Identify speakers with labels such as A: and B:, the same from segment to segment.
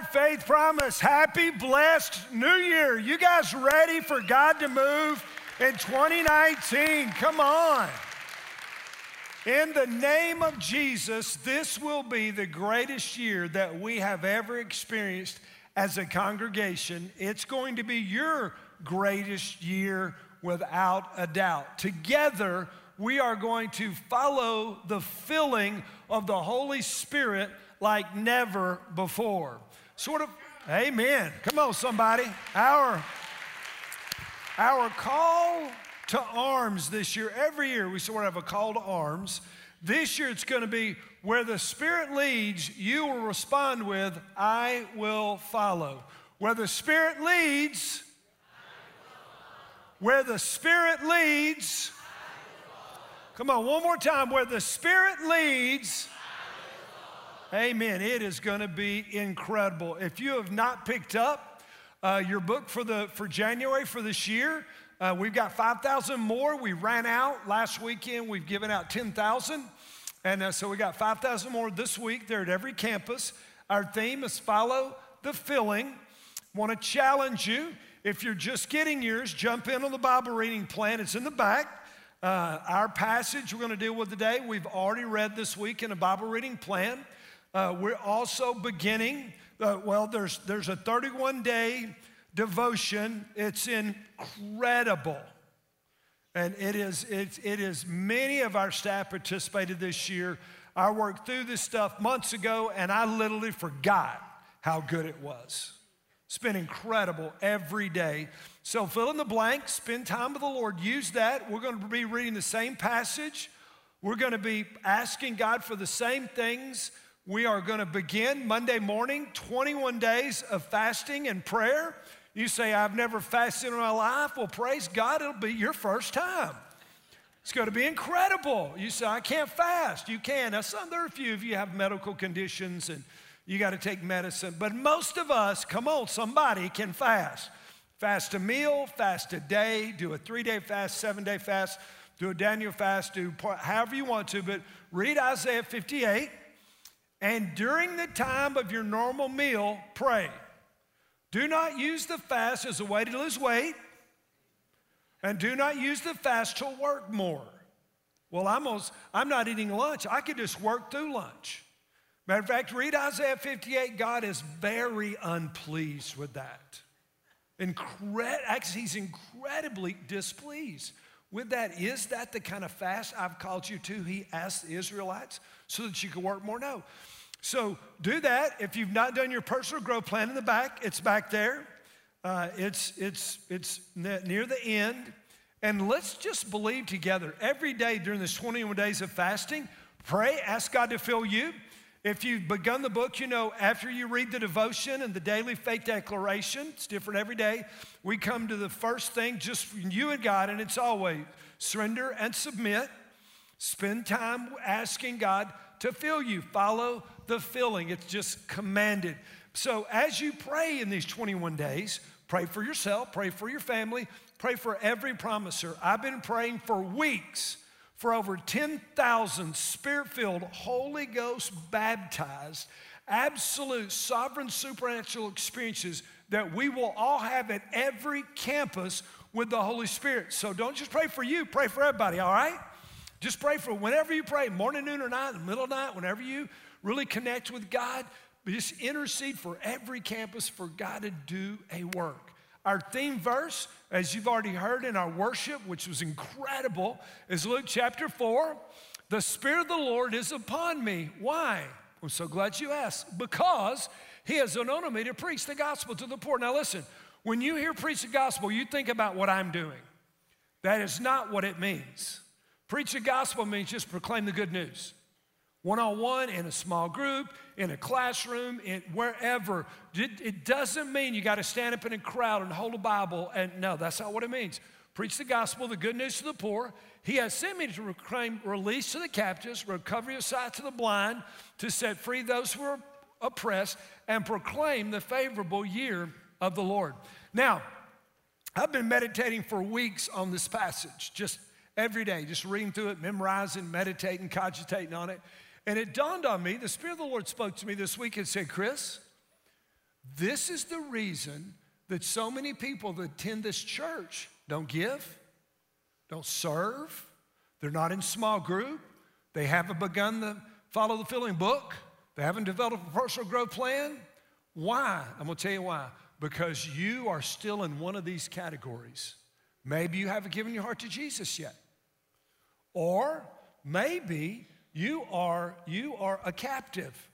A: right, Faith Promise, happy, blessed new year. You guys ready for God to move in 2019? Come on. In the name of Jesus, this will be the greatest year that we have ever experienced as a congregation. It's going to be your greatest year without a doubt. Together, we are going to follow the filling of the Holy Spirit like never before. Sort of, amen. Come on, somebody. Our, our call to arms this year, every year we sort of have a call to arms. This year it's going to be where the Spirit leads, you will respond with, I will follow. Where the Spirit leads, where the Spirit leads, come on, one more time. Where the Spirit leads, amen. It is going to be incredible. If you have not picked up uh, your book for, the, for January for this year, uh, we've got 5,000 more. We ran out last weekend. We've given out 10,000. And uh, so we got 5,000 more this week. They're at every campus. Our theme is follow the filling. Want to challenge you. If you're just getting yours, jump in on the Bible reading plan. It's in the back. Uh, our passage we're going to deal with today, we've already read this week in a Bible reading plan. Uh, we're also beginning, uh, well, there's, there's a 31 day devotion. It's incredible. And it is, it, it is, many of our staff participated this year. I worked through this stuff months ago and I literally forgot how good it was. It's been incredible every day. So fill in the blank, spend time with the Lord, use that. We're going to be reading the same passage. We're going to be asking God for the same things. We are going to begin Monday morning, 21 days of fasting and prayer. You say, I've never fasted in my life. Well, praise God, it'll be your first time. It's going to be incredible. You say, I can't fast. You can. Now, some, there are a few of you have medical conditions and you got to take medicine. But most of us, come on, somebody can fast. Fast a meal, fast a day, do a three day fast, seven day fast, do a Daniel fast, do however you want to. But read Isaiah 58. And during the time of your normal meal, pray. Do not use the fast as a way to lose weight, and do not use the fast to work more. Well, I'm, almost, I'm not eating lunch. I could just work through lunch. Matter of fact, read Isaiah 58. God is very unpleased with that. Incred- actually, he's incredibly displeased with that. Is that the kind of fast I've called you to? He asked the Israelites so that you can work more. No. So do that. If you've not done your personal growth plan in the back, it's back there. Uh, it's, it's, it's near the end. And let's just believe together every day during this 21 days of fasting, pray, ask God to fill you. If you've begun the book, you know, after you read the devotion and the daily faith declaration, it's different every day. We come to the first thing, just you and God, and it's always surrender and submit. Spend time asking God to fill you. Follow the filling, it's just commanded. So as you pray in these 21 days, pray for yourself, pray for your family, pray for every promiser. I've been praying for weeks for over 10,000 spirit filled, Holy Ghost baptized, absolute sovereign supernatural experiences that we will all have at every campus with the Holy Spirit. So don't just pray for you, pray for everybody, all right? Just pray for whenever you pray, morning, noon, or night, in the middle of the night, whenever you really connect with God, just intercede for every campus for God to do a work. Our theme verse, as you've already heard in our worship, which was incredible, is Luke chapter 4. The Spirit of the Lord is upon me. Why? I'm so glad you asked. Because He has anointed me to preach the gospel to the poor. Now, listen, when you hear preach the gospel, you think about what I'm doing. That is not what it means. Preach the gospel means just proclaim the good news one on one, in a small group, in a classroom, in wherever. It, doesn't mean you got to stand up in a crowd and hold a Bible. And no, that's not what it means. Preach the gospel, the good news to the poor. He has sent me to proclaim release to the captives, recovery of sight to the blind, to set free those who are oppressed, and proclaim the favorable year of the Lord. Now, I've been meditating for weeks on this passage, just every day, just reading through it, memorizing, meditating, cogitating on it. And it dawned on me, the Spirit of the Lord spoke to me this week and said, Chris, This is the reason that so many people that attend this church don't give, don't serve, they're not in small group, they haven't begun to follow the filling book, they haven't developed a personal growth plan. Why? I'm gonna tell you why. Because you are still in one of these categories. Maybe you haven't given your heart to Jesus yet. Or maybe you are, you are a captive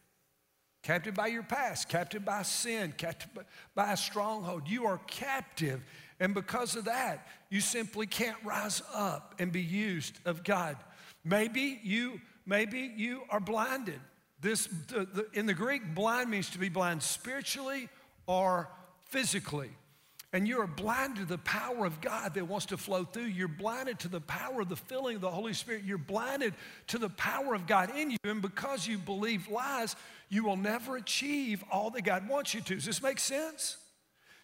A: captive by your past, captive by sin, captive by a stronghold. You are captive. And because of that, you simply can't rise up and be used of God. Maybe you, maybe you are blinded. This, the, the, in the Greek, blind means to be blind spiritually or physically and you are blinded to the power of God that wants to flow through. You're blinded to the power of the filling of the Holy Spirit. You're blinded to the power of God in you. And because you believe lies, you will never achieve all that God wants you to. Does this make sense?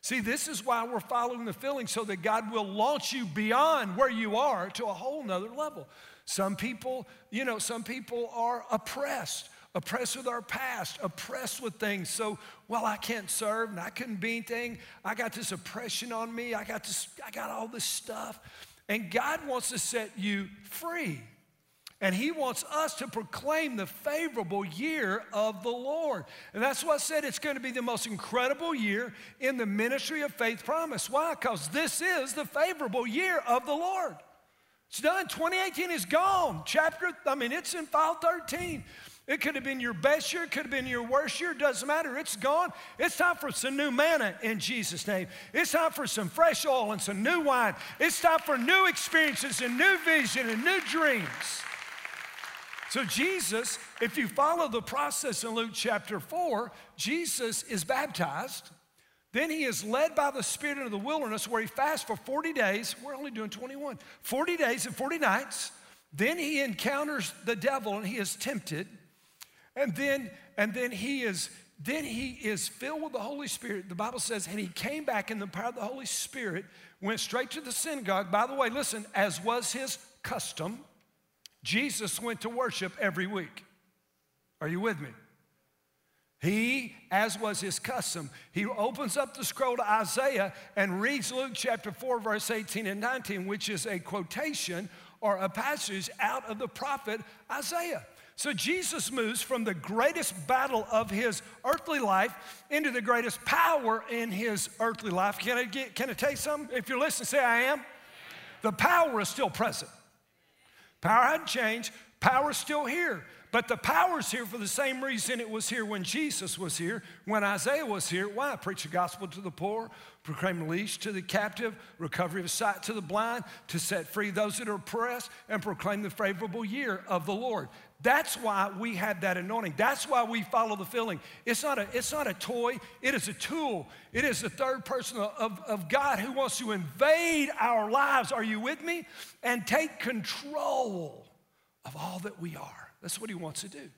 A: See, this is why we're following the filling so that God will launch you beyond where you are to a whole nother level. Some people, you know, some people are oppressed oppressed with our past, oppressed with things. So, well, I can't serve and I couldn't be anything. I got this oppression on me. I got this, I got all this stuff. And God wants to set you free. And he wants us to proclaim the favorable year of the Lord. And that's why I said it's going to be the most incredible year in the ministry of faith promise. Why? Because this is the favorable year of the Lord. It's done. 2018 is gone. Chapter, I mean, it's in file 13. It could have been your best year, it could have been your worst year, doesn't matter. It's gone. It's time for some new manna in Jesus' name. It's time for some fresh oil and some new wine. It's time for new experiences and new vision and new dreams. So, Jesus, if you follow the process in Luke chapter 4, Jesus is baptized. Then he is led by the Spirit into the wilderness where he fasts for 40 days. We're only doing 21. 40 days and 40 nights. Then he encounters the devil and he is tempted. And then, and then he is, then he is filled with the Holy Spirit. The Bible says, and he came back in the power of the Holy Spirit, went straight to the synagogue. By the way, listen, as was his custom, Jesus went to worship every week. Are you with me? He, as was his custom, he opens up the scroll to Isaiah and reads Luke chapter 4, verse 18 and 19, which is a quotation or a passage out of the prophet Isaiah. So Jesus moves from the greatest battle of his earthly life into the greatest power in his earthly life. Can I, get, can I tell you something? If you're listening, say, I am. The power is still present. Power hadn't changed, power is still here. But the power's here for the same reason it was here when Jesus was here, when Isaiah was here. Why? Preach the gospel to the poor, proclaim release to the captive, recovery of sight to the blind, to set free those that are oppressed, and proclaim the favorable year of the Lord. That's why we have that anointing. That's why we follow the filling. It's not a, it's not a toy, it is a tool. It is the third person of, of God who wants to invade our lives. Are you with me? And take control of all that we are. That's what he wants to do.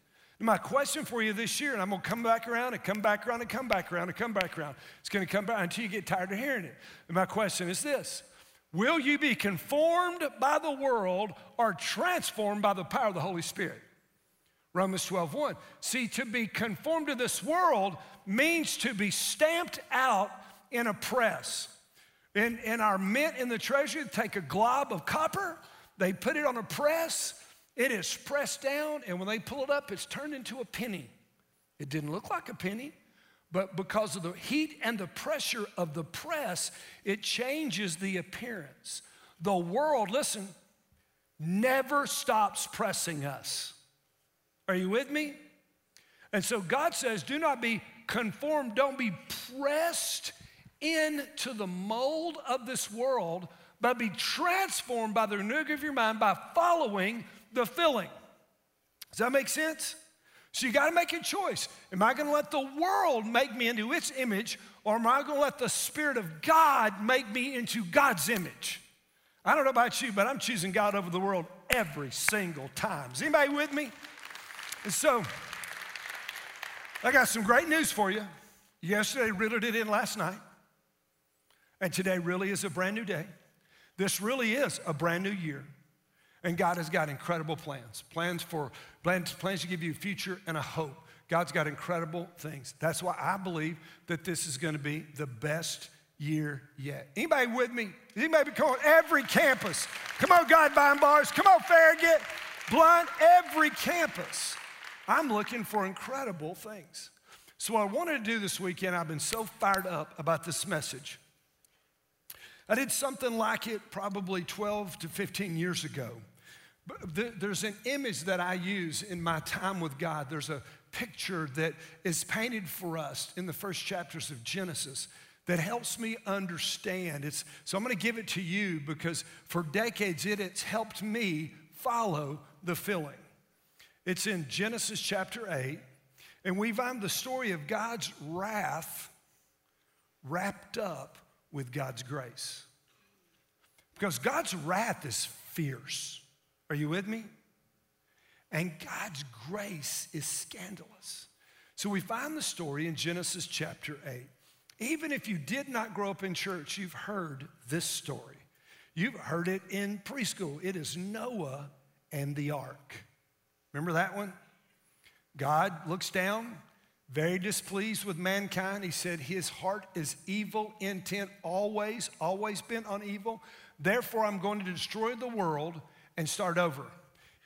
A: My question for you this year, and I'm gonna come back around and come back around and come back around and come back around. It's gonna come back until you get tired of hearing it. And my question is this Will you be conformed by the world or transformed by the power of the Holy Spirit? Romans 12, 1. See, to be conformed to this world means to be stamped out in a press. In, in our mint in the treasury, take a glob of copper, they put it on a press, it is pressed down, and when they pull it up, it's turned into a penny. It didn't look like a penny, but because of the heat and the pressure of the press, it changes the appearance. The world, listen, never stops pressing us. Are you with me? And so God says, do not be conformed, don't be pressed into the mold of this world, but be transformed by the renewing of your mind by following the filling. Does that make sense? So you got to make a choice. Am I going to let the world make me into its image, or am I going to let the Spirit of God make me into God's image? I don't know about you, but I'm choosing God over the world every single time. Is anybody with me? And so, I got some great news for you. Yesterday reeled it in last night, and today really is a brand new day. This really is a brand new year. And God has got incredible plans plans for plans, plans to give you a future and a hope. God's got incredible things. That's why I believe that this is going to be the best year yet. Anybody with me? Anybody come on? Every campus. Come on, God behind bars. Come on, Farragut. Blount, every campus. I'm looking for incredible things. So, what I wanted to do this weekend, I've been so fired up about this message. I did something like it probably 12 to 15 years ago. But there's an image that I use in my time with God. There's a picture that is painted for us in the first chapters of Genesis that helps me understand. It's, so I'm going to give it to you because for decades it has helped me follow the filling. It's in Genesis chapter 8, and we find the story of God's wrath wrapped up with God's grace. Because God's wrath is fierce. Are you with me? And God's grace is scandalous. So we find the story in Genesis chapter 8. Even if you did not grow up in church, you've heard this story. You've heard it in preschool. It is Noah and the ark. Remember that one? God looks down, very displeased with mankind. He said, His heart is evil intent, always, always bent on evil. Therefore, I'm going to destroy the world and start over.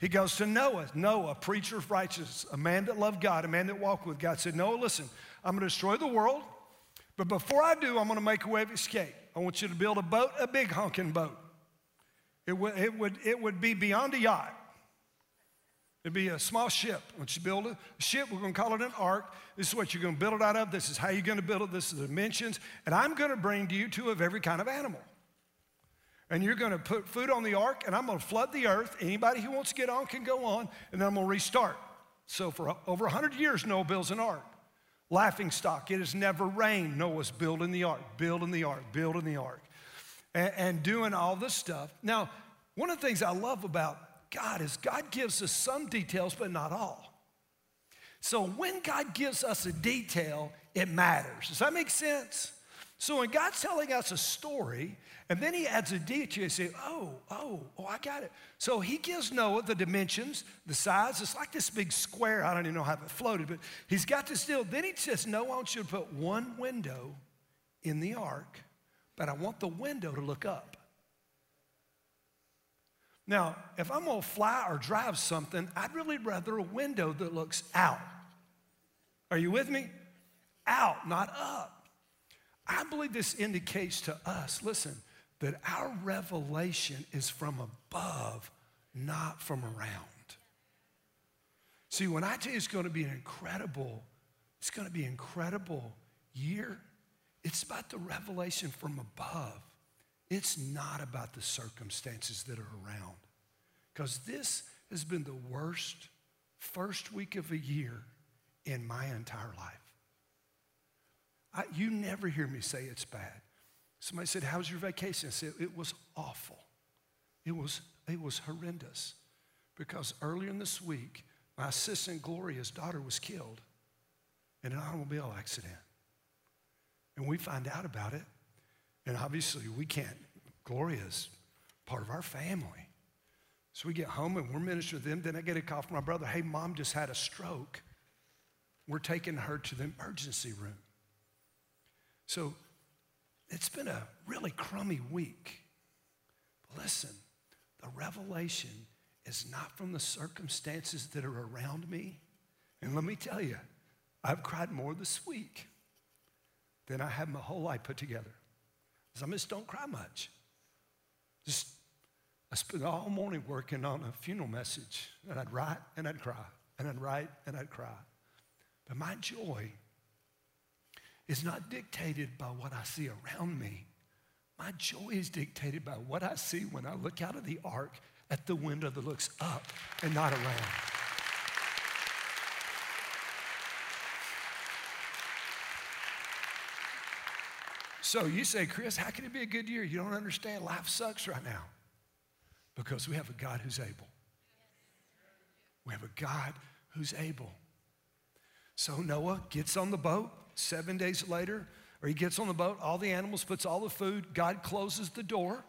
A: He goes to Noah, Noah, preacher of righteousness, a man that loved God, a man that walked with God, said, Noah, listen, I'm going to destroy the world, but before I do, I'm going to make a way of escape. I want you to build a boat, a big honking boat. It would, it would, it would be beyond a yacht. It'd be a small ship. Once you build a ship, we're going to call it an ark. This is what you're going to build it out of. This is how you're going to build it. This is the dimensions. And I'm going to bring to you two of every kind of animal. And you're going to put food on the ark, and I'm going to flood the earth. Anybody who wants to get on can go on, and then I'm going to restart. So for over 100 years, Noah builds an ark. Laughing stock. It has never rained. Noah's building the ark, building the ark, building the ark, and, and doing all this stuff. Now, one of the things I love about God is God gives us some details, but not all. So when God gives us a detail, it matters. Does that make sense? So when God's telling us a story, and then he adds a detail, you say, oh, oh, oh, I got it. So he gives Noah the dimensions, the size. It's like this big square. I don't even know how it floated, but he's got this deal. Then he says, Noah, I want you to put one window in the ark, but I want the window to look up. Now, if I'm gonna fly or drive something, I'd really rather a window that looks out. Are you with me? Out, not up. I believe this indicates to us, listen, that our revelation is from above, not from around. See, when I tell you it's to be an incredible, it's to be an incredible year, it's about the revelation from above. It's not about the circumstances that are around. Because this has been the worst first week of a year in my entire life. I, you never hear me say it's bad. Somebody said, How was your vacation? I said, It was awful. It was, it was horrendous. Because earlier in this week, my assistant Gloria's daughter was killed in an automobile accident. And we find out about it. And obviously, we can't, Gloria's part of our family. So we get home and we're ministering to them. Then I get a call from my brother hey, mom just had a stroke. We're taking her to the emergency room. So it's been a really crummy week. Listen, the revelation is not from the circumstances that are around me. And let me tell you, I've cried more this week than I have my whole life put together. Because I just don't cry much. Just, I spent all morning working on a funeral message, and I'd write and I'd cry, and I'd write and I'd cry. But my joy is not dictated by what I see around me. My joy is dictated by what I see when I look out of the ark at the window that looks up and not around. So you say, Chris, how can it be a good year? You don't understand. Life sucks right now. Because we have a God who's able. We have a God who's able. So Noah gets on the boat. Seven days later, or he gets on the boat, all the animals, puts all the food. God closes the door.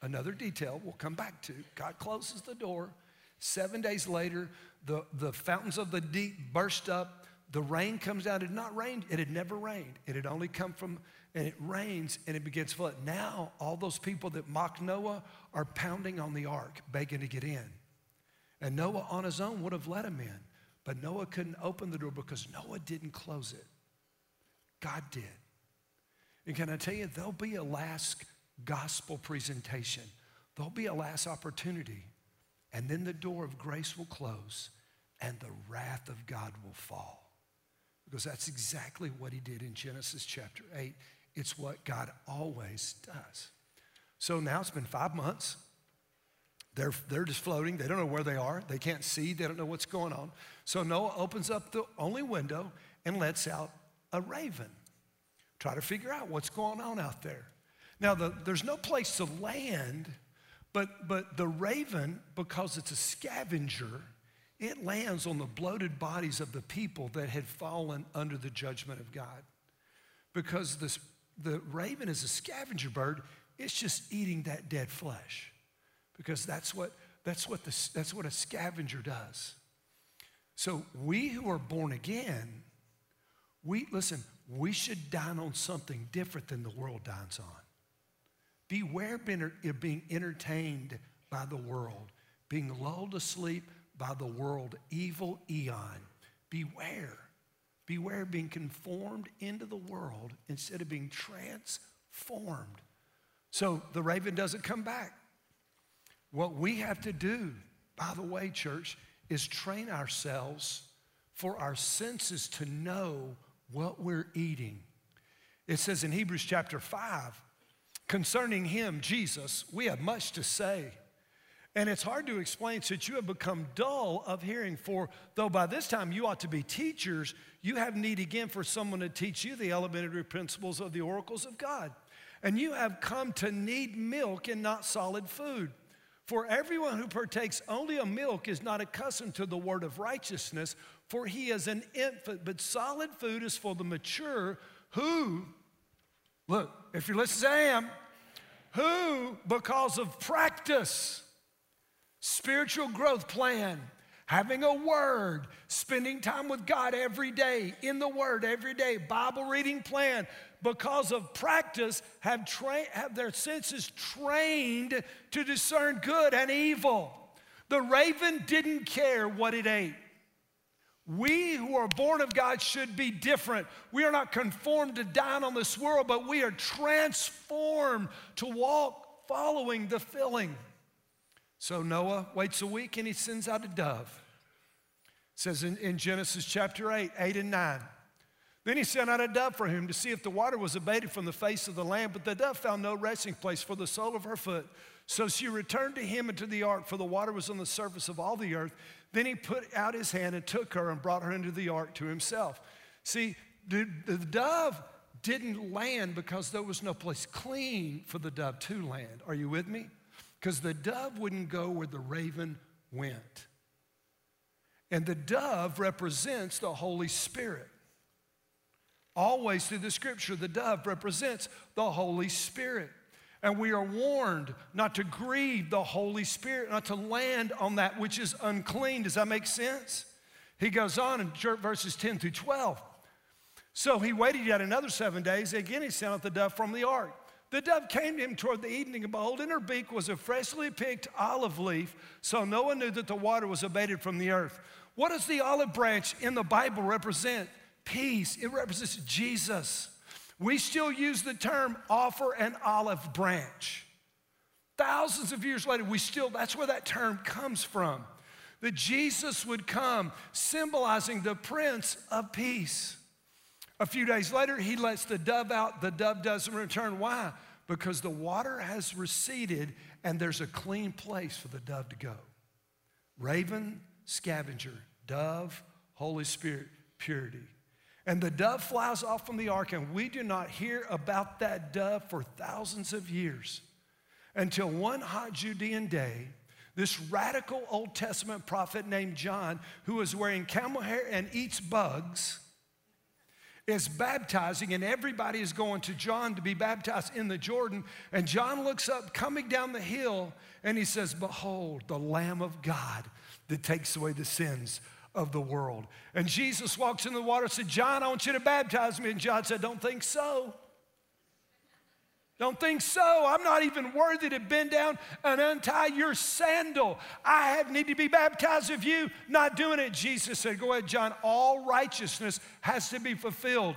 A: Another detail we'll come back to. God closes the door. Seven days later, the, the fountains of the deep burst up. the rain comes down. It had not rained. It had never rained. It had only come from, and it rains and it begins to flood. Now, all those people that mocked Noah are pounding on the ark, begging to get in. And Noah on his own would have let him in. But Noah couldn't open the door because Noah didn't close it. God did. And can I tell you, there'll be a last gospel presentation, there'll be a last opportunity, and then the door of grace will close and the wrath of God will fall. Because that's exactly what he did in Genesis chapter 8. It's what God always does. So now it's been five months. They're, they're just floating. They don't know where they are. They can't see. They don't know what's going on. So Noah opens up the only window and lets out a raven. Try to figure out what's going on out there. Now, the, there's no place to land, but, but the raven, because it's a scavenger, it lands on the bloated bodies of the people that had fallen under the judgment of God. Because this, the raven is a scavenger bird, it's just eating that dead flesh. Because that's what, that's what, the, that's what a scavenger does. So we who are born again, we listen, we should dine on something different than the world dines on. Beware of er, being entertained by the world, being lulled asleep by the world, evil eon. Beware. Beware of being conformed into the world instead of being transformed. So the raven doesn't come back. What we have to do, by the way, church, is train ourselves for our senses to know what we're eating. It says in Hebrews chapter 5, concerning him, Jesus, we have much to say. And it's hard to explain since you have become dull of hearing. For though by this time you ought to be teachers, you have need again for someone to teach you the elementary principles of the oracles of God. And you have come to need milk and not solid food. For everyone who partakes only of milk is not accustomed to the word of righteousness, for he is an infant. But solid food is for the mature who, look, if you're listening, I who, because of practice, spiritual growth plan, having a word, spending time with God every day, in the word every day, Bible reading plan, because of practice, have, tra- have their senses trained to discern good and evil. The raven didn't care what it ate. We who are born of God should be different. We are not conformed to dine on this world, but we are transformed to walk following the filling. So Noah waits a week and he sends out a dove. It says in, in Genesis chapter 8, 8 and 9. Then he sent out a dove for him to see if the water was abated from the face of the land, but the dove found no resting place for the sole of her foot. So she returned to him into the ark, for the water was on the surface of all the earth. Then he put out his hand and took her and brought her into the ark to himself. See, the, the dove didn't land because there was no place clean for the dove to land. Are you with me? Because the dove wouldn't go where the raven went. And the dove represents the Holy Spirit. Always through the scripture, the dove represents the Holy Spirit. And we are warned not to grieve the Holy Spirit, not to land on that which is unclean. Does that make sense? He goes on in verses 10 through 12. So he waited yet another seven days. Again, he sent out the dove from the ark. The dove came to him toward the evening, and behold, in her beak was a freshly picked olive leaf. So Noah knew that the water was abated from the earth. What does the olive branch in the Bible represent? Peace. It represents Jesus. We still use the term offer an olive branch. Thousands of years later, we still, that's where that term comes from. That Jesus would come, symbolizing the Prince of Peace. A few days later, he lets the dove out. The dove doesn't return. Why? Because the water has receded and there's a clean place for the dove to go. Raven, scavenger, dove, Holy Spirit, purity. And the dove flies off from the ark, and we do not hear about that dove for thousands of years until one hot Judean day, this radical Old Testament prophet named John, who is wearing camel hair and eats bugs, is baptizing, and everybody is going to John to be baptized in the Jordan. And John looks up, coming down the hill, and he says, Behold, the Lamb of God that takes away the sins of the world. And Jesus walks in the water and said, John, I want you to baptize me. And John said, Don't think so. Don't think so. I'm not even worthy to bend down and untie your sandal. I have need to be baptized of you. Not doing it. Jesus said, Go ahead, John. All righteousness has to be fulfilled.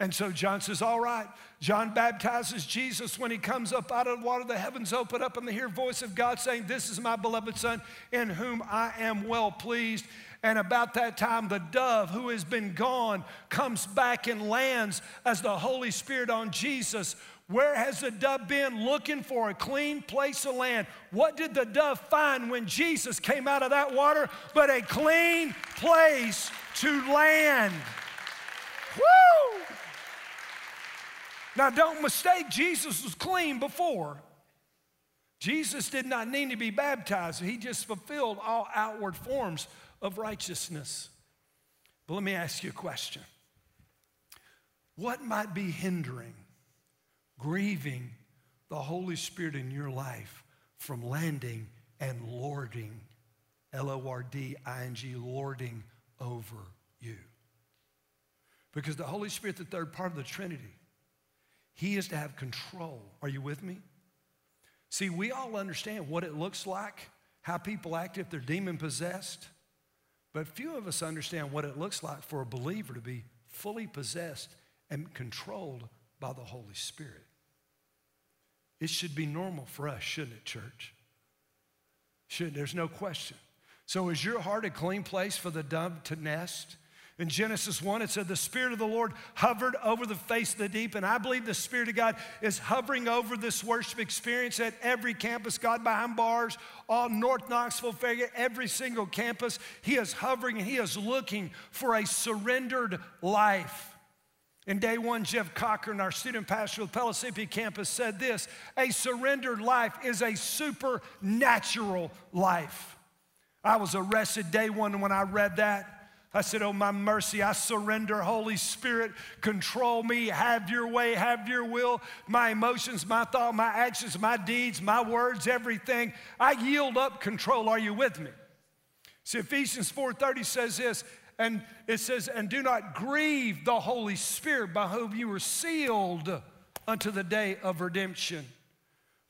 A: And so John says, All right. John baptizes Jesus when he comes up out of the water. The heavens open up and they hear voice of God saying, This is my beloved Son in whom I am well pleased. And about that time, the dove who has been gone comes back and lands as the Holy Spirit on Jesus. Where has the dove been looking for a clean place to land? What did the dove find when Jesus came out of that water? But a clean place to land. Woo! Now, don't mistake, Jesus was clean before. Jesus did not need to be baptized, he just fulfilled all outward forms of righteousness. But let me ask you a question What might be hindering, grieving the Holy Spirit in your life from landing and lording, L O R D I N G, lording over you? Because the Holy Spirit, the third part of the Trinity, he is to have control. Are you with me? See, we all understand what it looks like, how people act if they're demon possessed, but few of us understand what it looks like for a believer to be fully possessed and controlled by the Holy Spirit. It should be normal for us, shouldn't it, church? Shouldn't there's no question. So, is your heart a clean place for the dove to nest? In Genesis 1, it said, The Spirit of the Lord hovered over the face of the deep. And I believe the Spirit of God is hovering over this worship experience at every campus, God behind bars, all North Knoxville, Fayette, every single campus. He is hovering and He is looking for a surrendered life. In day one, Jeff Cochran, our student pastor of the Pellissippi campus, said this A surrendered life is a supernatural life. I was arrested day one when I read that. I said, Oh, my mercy, I surrender. Holy Spirit, control me. Have your way, have your will. My emotions, my thought, my actions, my deeds, my words, everything. I yield up control. Are you with me? See, Ephesians 4:30 says this, and it says, and do not grieve the Holy Spirit by whom you were sealed unto the day of redemption.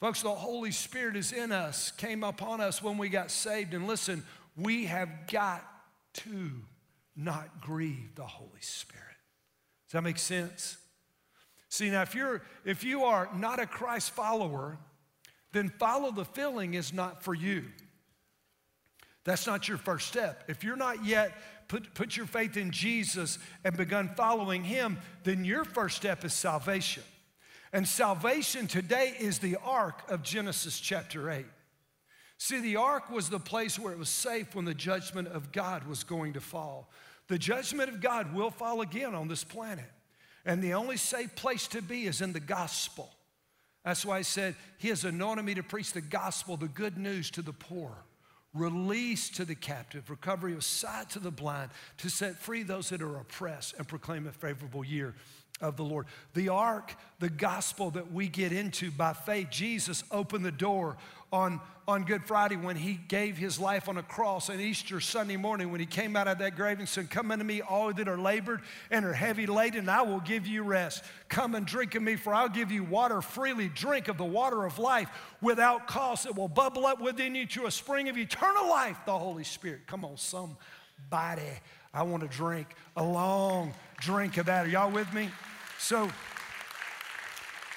A: Folks, the Holy Spirit is in us, came upon us when we got saved. And listen, we have got to not grieve the Holy Spirit. Does that make sense? See, now if you're if you are not a Christ follower, then follow the filling is not for you. That's not your first step. If you're not yet put, put your faith in Jesus and begun following him, then your first step is salvation. And salvation today is the ark of Genesis chapter 8. See, the ark was the place where it was safe when the judgment of God was going to fall. The judgment of God will fall again on this planet. And the only safe place to be is in the gospel. That's why I said, He has anointed me to preach the gospel, the good news to the poor, release to the captive, recovery of sight to the blind, to set free those that are oppressed, and proclaim a favorable year of the Lord. The ark, the gospel that we get into by faith, Jesus opened the door on, on Good Friday when he gave his life on a cross, and Easter Sunday morning when he came out of that grave and said, Come unto me, all that are labored and are heavy laden, and I will give you rest. Come and drink of me, for I'll give you water freely. Drink of the water of life without cost. It will bubble up within you to a spring of eternal life, the Holy Spirit. Come on, somebody. I want to drink a long drink of that. Are y'all with me? So,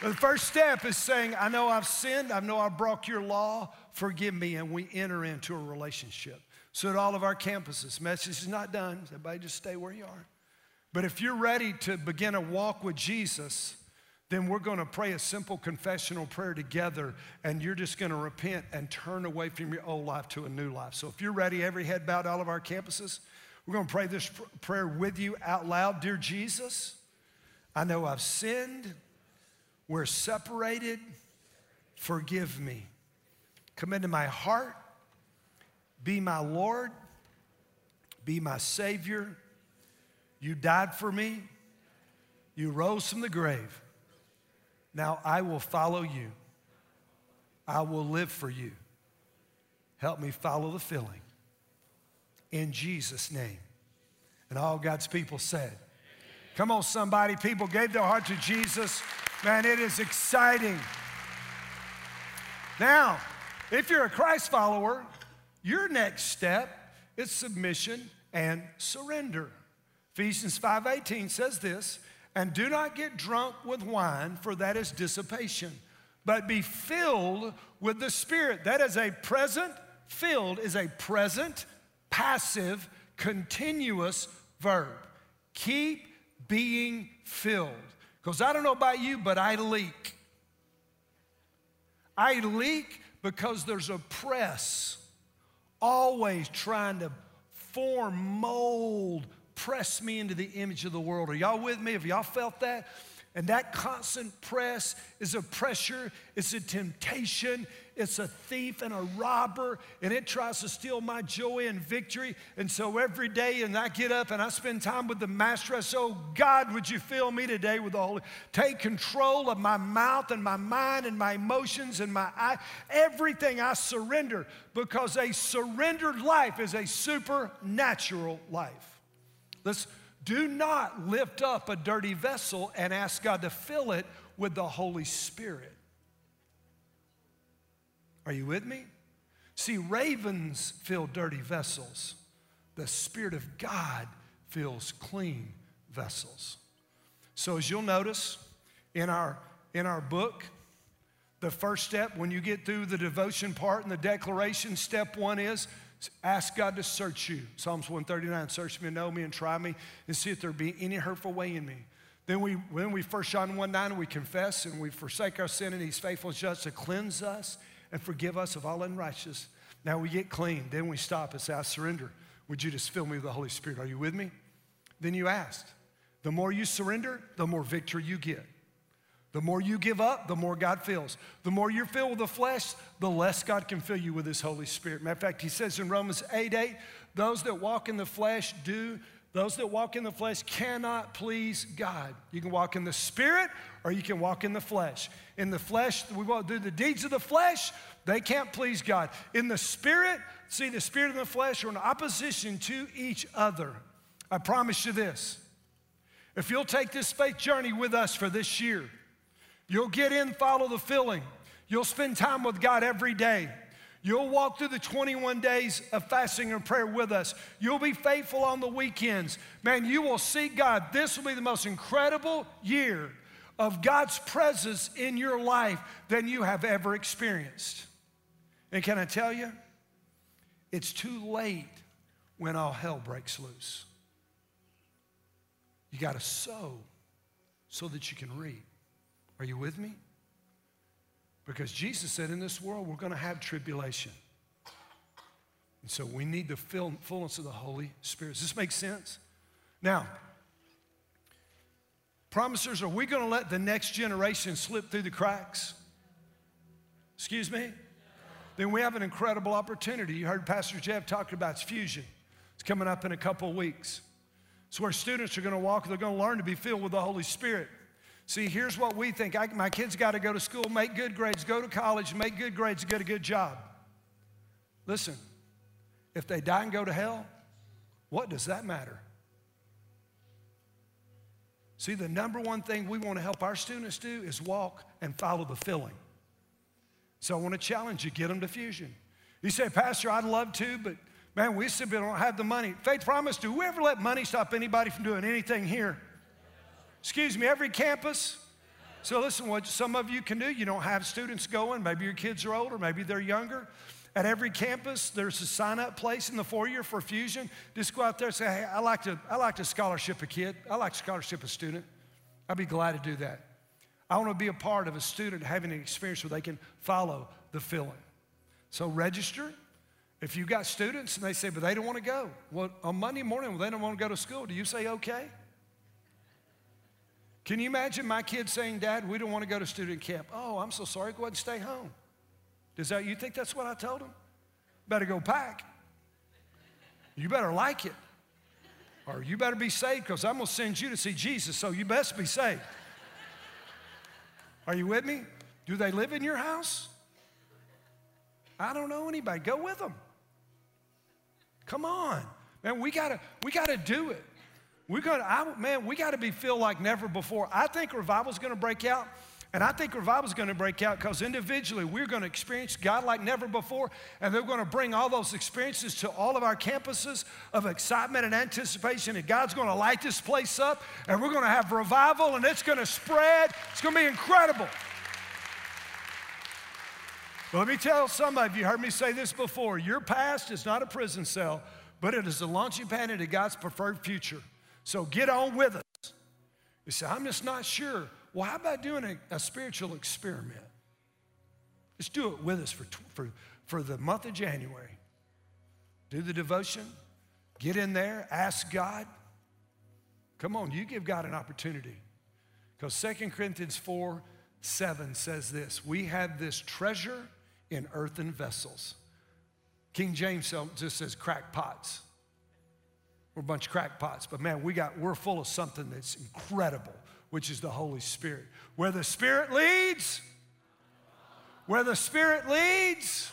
A: the first step is saying, I know I've sinned. I know I broke your law. Forgive me. And we enter into a relationship. So, at all of our campuses, message is not done. Everybody just stay where you are. But if you're ready to begin a walk with Jesus, then we're going to pray a simple confessional prayer together, and you're just going to repent and turn away from your old life to a new life. So, if you're ready, every head bowed, all of our campuses, we're going to pray this prayer with you out loud. Dear Jesus, I know I've sinned. We're separated. Forgive me. Come into my heart. Be my Lord. Be my Savior. You died for me. You rose from the grave. Now I will follow you. I will live for you. Help me follow the filling. In Jesus' name. And all God's people said, Come on, somebody. People gave their heart to Jesus. Man, it is exciting. Now, if you're a Christ follower, your next step is submission and surrender. Ephesians 5:18 says this, and do not get drunk with wine, for that is dissipation, but be filled with the Spirit. That is a present, filled is a present, passive, continuous verb. Keep being filled. Because I don't know about you, but I leak. I leak because there's a press always trying to form, mold, press me into the image of the world. Are y'all with me? Have y'all felt that? And that constant press is a pressure, it's a temptation, it's a thief and a robber, and it tries to steal my joy and victory. And so every day, and I get up and I spend time with the Master, I say, Oh God, would you fill me today with the Holy? Take control of my mouth and my mind and my emotions and my eye. Everything I surrender because a surrendered life is a supernatural life. Let's do not lift up a dirty vessel and ask God to fill it with the Holy Spirit. Are you with me? See, ravens fill dirty vessels. The Spirit of God fills clean vessels. So, as you'll notice in our, in our book, the first step when you get through the devotion part and the declaration, step one is Ask God to search you. Psalms 139, search me and know me and try me and see if there be any hurtful way in me. Then we, when we first John 1 9, we confess and we forsake our sin, and He's faithful and just to cleanse us and forgive us of all unrighteousness. Now we get clean. Then we stop and say, I surrender. Would you just fill me with the Holy Spirit? Are you with me? Then you ask. The more you surrender, the more victory you get. The more you give up, the more God fills. The more you're filled with the flesh, the less God can fill you with His Holy Spirit. Matter of fact, He says in Romans 8 8, those that walk in the flesh do, those that walk in the flesh cannot please God. You can walk in the Spirit or you can walk in the flesh. In the flesh, we to do the deeds of the flesh, they can't please God. In the Spirit, see, the Spirit and the flesh are in opposition to each other. I promise you this. If you'll take this faith journey with us for this year, You'll get in, follow the filling. You'll spend time with God every day. You'll walk through the 21 days of fasting and prayer with us. You'll be faithful on the weekends. Man, you will see God. This will be the most incredible year of God's presence in your life than you have ever experienced. And can I tell you, it's too late when all hell breaks loose. You got to sow so that you can reap. Are you with me? Because Jesus said, in this world, we're going to have tribulation. And so we need the fullness of the Holy Spirit. Does this make sense? Now, promisers, are we going to let the next generation slip through the cracks? Excuse me? Then we have an incredible opportunity. You heard Pastor Jeff talk about its fusion. It's coming up in a couple weeks. It's where students are going to walk, they're going to learn to be filled with the Holy Spirit. See, here's what we think I, my kids got to go to school, make good grades, go to college, make good grades, get a good job. Listen, if they die and go to hell, what does that matter? See, the number one thing we want to help our students do is walk and follow the filling. So I want to challenge you get them to fusion. You say, Pastor, I'd love to, but man, we simply don't have the money. Faith promise, do we ever let money stop anybody from doing anything here? Excuse me, every campus. So listen, what some of you can do, you don't have students going, maybe your kids are older, maybe they're younger. At every campus, there's a sign-up place in the foyer for Fusion. Just go out there and say, hey, I like to, I like to scholarship a kid. I like to scholarship a student. I'd be glad to do that. I want to be a part of a student having an experience where they can follow the filling. So register. If you got students and they say, but they don't want to go. Well, on Monday morning, well, they don't want to go to school. Do you say okay? Can you imagine my kids saying, Dad, we don't want to go to student camp? Oh, I'm so sorry. Go ahead and stay home. Does that, you think that's what I told them? Better go pack. You better like it. Or you better be saved because I'm going to send you to see Jesus, so you best be saved. Are you with me? Do they live in your house? I don't know anybody. Go with them. Come on. Man, we gotta, we gotta do it. We're gonna, I, man, we gotta be filled like never before. I think revival's gonna break out. And I think revival is going to break out because individually we're going to experience God like never before. And they're going to bring all those experiences to all of our campuses of excitement and anticipation. And God's going to light this place up. And we're going to have revival and it's going to spread. It's going to be incredible. But let me tell some of you, heard me say this before your past is not a prison cell, but it is a launching pad into God's preferred future. So get on with us. You say, I'm just not sure. Well, how about doing a, a spiritual experiment? Let's do it with us for, for, for the month of January. Do the devotion, get in there, ask God. Come on, you give God an opportunity. Because 2 Corinthians 4 7 says this We have this treasure in earthen vessels. King James just says crack pots. We're a bunch of crackpots, but man, we got, we're full of something that's incredible which is the Holy Spirit. Where the Spirit leads, where the Spirit leads,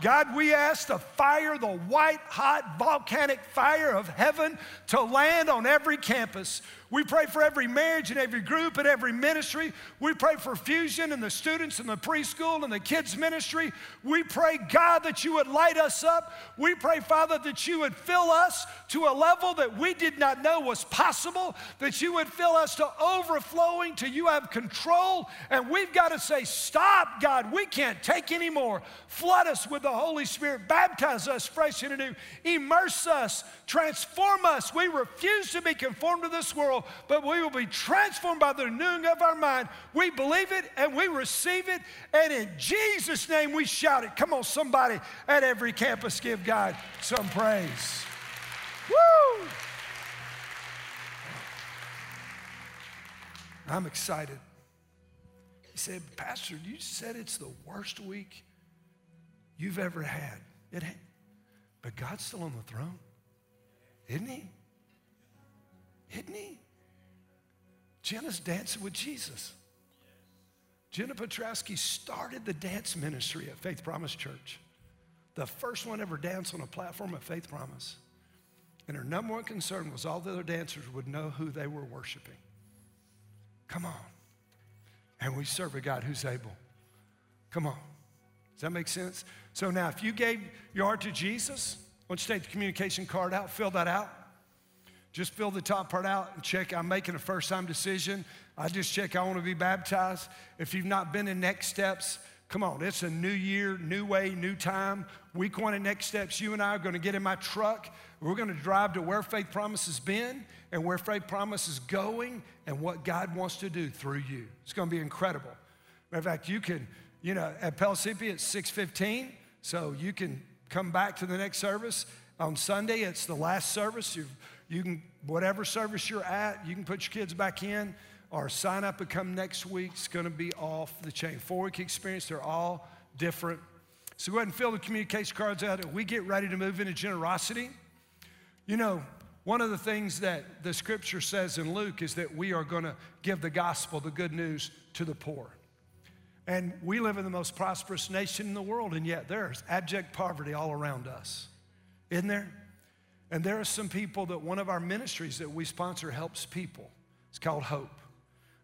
A: God, we ask the fire, the white hot volcanic fire of heaven to land on every campus. We pray for every marriage and every group and every ministry. We pray for fusion and the students and the preschool and the kids' ministry. We pray, God, that you would light us up. We pray, Father, that you would fill us to a level that we did not know was possible, that you would fill us to overflowing till you have control. And we've got to say, Stop, God, we can't take anymore. Flood us with the Holy Spirit, baptize us fresh and anew, immerse us, transform us. We refuse to be conformed to this world but we will be transformed by the renewing of our mind. We believe it and we receive it, and in Jesus' name we shout it. Come on, somebody at every campus, give God some praise. Woo! I'm excited. He said, Pastor, you said it's the worst week you've ever had. It ain't. But God's still on the throne, isn't he? Isn't he? Jenna's dancing with Jesus. Jenna Petrowski started the dance ministry at Faith Promise Church. The first one ever danced on a platform at Faith Promise. And her number one concern was all the other dancers would know who they were worshiping. Come on. And we serve a God who's able. Come on. Does that make sense? So now, if you gave your heart to Jesus, why don't you take the communication card out, fill that out. Just fill the top part out and check. I'm making a first time decision. I just check I want to be baptized. If you've not been in next steps, come on. It's a new year, new way, new time. Week one of next steps, you and I are going to get in my truck. We're going to drive to where Faith Promise has been and where Faith Promise is going and what God wants to do through you. It's going to be incredible. Matter of fact, you can, you know, at Pellissippi it's 615, so you can come back to the next service. On Sunday, it's the last service. You've you can, whatever service you're at, you can put your kids back in or sign up and come next week. It's going to be off the chain. Four week experience, they're all different. So go ahead and fill the communication cards out. And We get ready to move into generosity. You know, one of the things that the scripture says in Luke is that we are going to give the gospel, the good news, to the poor. And we live in the most prosperous nation in the world, and yet there's abject poverty all around us. Isn't there? And there are some people that one of our ministries that we sponsor helps people. It's called Hope.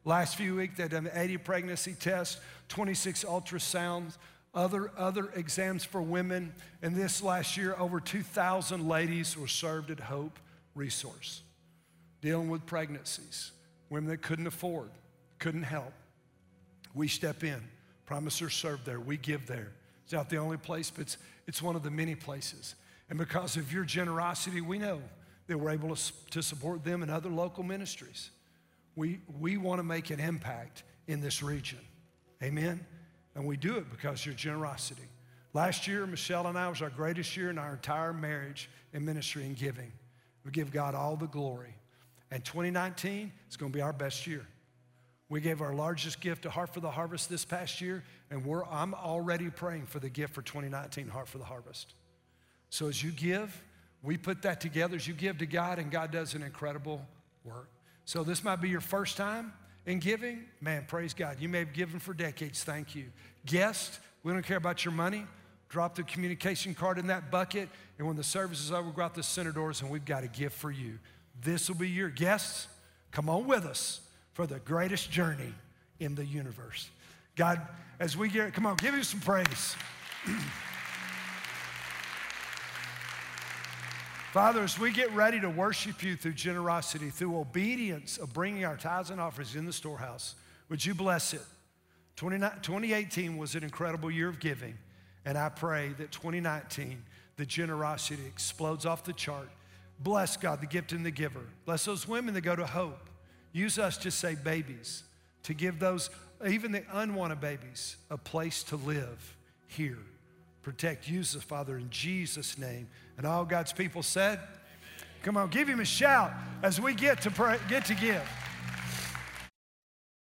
A: Last few weeks, they done 80 pregnancy tests, 26 ultrasounds, other, other exams for women. And this last year, over 2,000 ladies were served at Hope Resource, dealing with pregnancies, women that couldn't afford, couldn't help. We step in. Promisers serve there. We give there. It's not the only place, but it's, it's one of the many places. And because of your generosity, we know that we're able to support them and other local ministries. We, we want to make an impact in this region. Amen? And we do it because of your generosity. Last year, Michelle and I was our greatest year in our entire marriage and ministry and giving. We give God all the glory. And 2019 is going to be our best year. We gave our largest gift to Heart for the Harvest this past year, and we're, I'm already praying for the gift for 2019 Heart for the Harvest. So as you give, we put that together as you give to God, and God does an incredible work. So this might be your first time in giving. Man, praise God. You may have given for decades. Thank you. Guest, we don't care about your money. drop the communication card in that bucket, and when the service is over, go out the center doors, and we've got a gift for you. This will be your guests. Come on with us for the greatest journey in the universe. God, as we get, come on, give you some praise. Father, as we get ready to worship you through generosity, through obedience of bringing our tithes and offerings in the storehouse, would you bless it? 2018 was an incredible year of giving, and I pray that 2019, the generosity explodes off the chart. Bless God, the gift and the giver. Bless those women that go to hope. Use us to say babies, to give those, even the unwanted babies, a place to live here. Protect, use us, Father, in Jesus' name. And all God's people said. Come on, give him a shout as we get to pray, get to give.